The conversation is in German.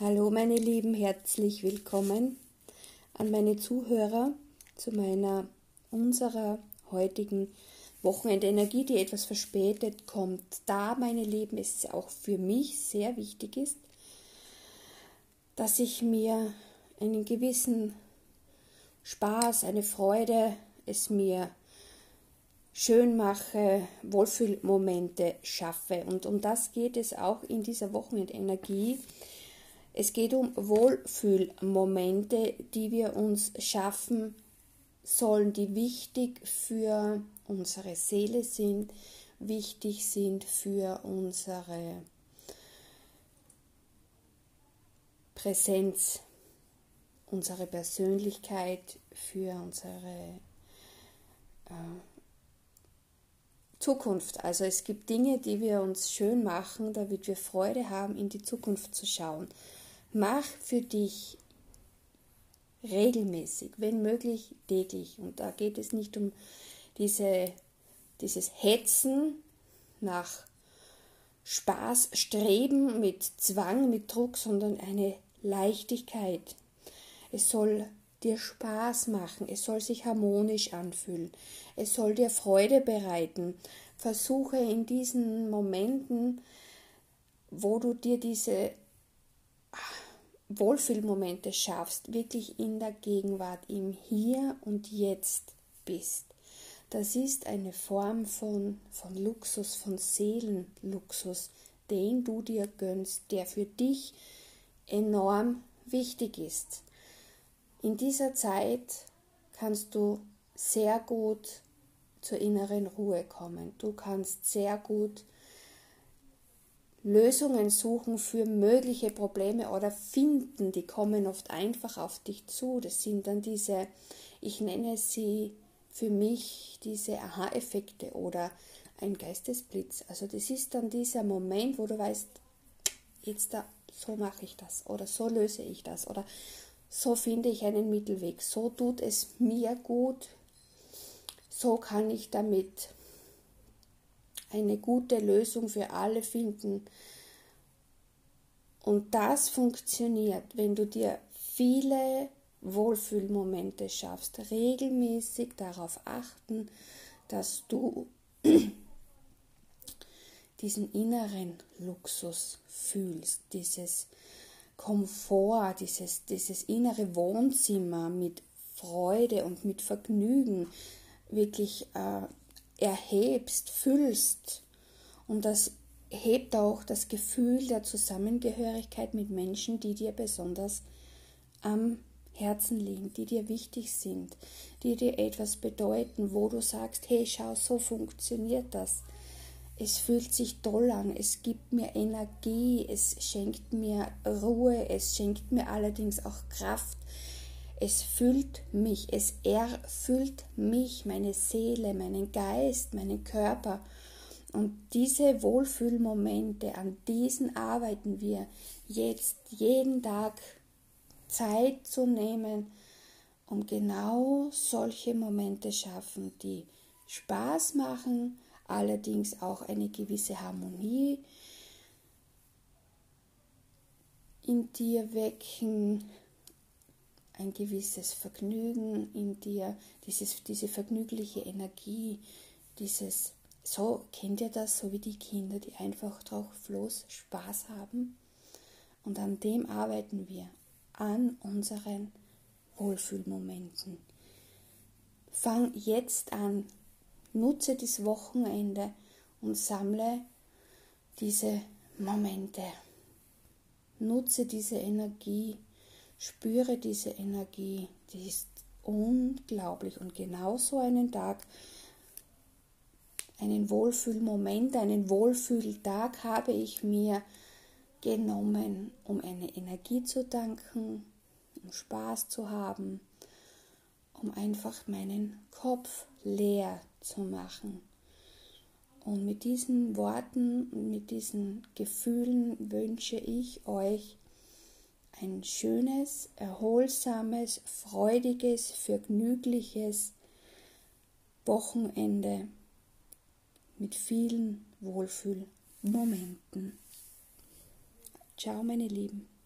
Hallo meine Lieben, herzlich willkommen an meine Zuhörer zu meiner unserer heutigen Wochenendenergie, die etwas verspätet kommt. Da, meine Lieben, es auch für mich sehr wichtig ist, dass ich mir einen gewissen Spaß, eine Freude, es mir schön mache, Wohlfühlmomente schaffe. Und um das geht es auch in dieser Wochenendenergie. Es geht um Wohlfühlmomente, die wir uns schaffen sollen, die wichtig für unsere Seele sind, wichtig sind für unsere Präsenz, unsere Persönlichkeit, für unsere äh, Zukunft. Also es gibt Dinge, die wir uns schön machen, damit wir Freude haben, in die Zukunft zu schauen. Mach für dich regelmäßig, wenn möglich täglich. Und da geht es nicht um diese, dieses Hetzen nach Spaß, Streben mit Zwang, mit Druck, sondern eine Leichtigkeit. Es soll dir Spaß machen, es soll sich harmonisch anfühlen, es soll dir Freude bereiten. Versuche in diesen Momenten, wo du dir diese Wohlfühlmomente schaffst, wirklich in der Gegenwart, im Hier und Jetzt bist. Das ist eine Form von, von Luxus, von Seelenluxus, den du dir gönnst, der für dich enorm wichtig ist. In dieser Zeit kannst du sehr gut zur inneren Ruhe kommen. Du kannst sehr gut Lösungen suchen für mögliche Probleme oder finden, die kommen oft einfach auf dich zu. Das sind dann diese, ich nenne sie für mich diese Aha-Effekte oder ein Geistesblitz. Also das ist dann dieser Moment, wo du weißt, jetzt da, so mache ich das oder so löse ich das oder so finde ich einen Mittelweg, so tut es mir gut, so kann ich damit eine gute Lösung für alle finden. Und das funktioniert, wenn du dir viele Wohlfühlmomente schaffst, regelmäßig darauf achten, dass du diesen inneren Luxus fühlst, dieses Komfort, dieses, dieses innere Wohnzimmer mit Freude und mit Vergnügen wirklich äh, erhebst, füllst. Und das hebt auch das Gefühl der Zusammengehörigkeit mit Menschen, die dir besonders am Herzen liegen, die dir wichtig sind, die dir etwas bedeuten, wo du sagst, hey, schau, so funktioniert das. Es fühlt sich toll an, es gibt mir Energie, es schenkt mir Ruhe, es schenkt mir allerdings auch Kraft, es füllt mich, es erfüllt mich, meine Seele, meinen Geist, meinen Körper. Und diese Wohlfühlmomente, an diesen arbeiten wir jetzt jeden Tag Zeit zu nehmen, um genau solche Momente schaffen, die Spaß machen, allerdings auch eine gewisse Harmonie in dir wecken, ein gewisses Vergnügen in dir, dieses, diese vergnügliche Energie, dieses, so kennt ihr das, so wie die Kinder, die einfach drauflos Spaß haben. Und an dem arbeiten wir, an unseren Wohlfühlmomenten. Fang jetzt an, nutze das Wochenende und sammle diese Momente. Nutze diese Energie Spüre diese Energie, die ist unglaublich. Und genau so einen Tag, einen Wohlfühlmoment, einen Wohlfühltag habe ich mir genommen, um eine Energie zu danken, um Spaß zu haben, um einfach meinen Kopf leer zu machen. Und mit diesen Worten mit diesen Gefühlen wünsche ich euch ein schönes, erholsames, freudiges, vergnügliches Wochenende mit vielen Wohlfühlmomenten. Ciao, meine Lieben.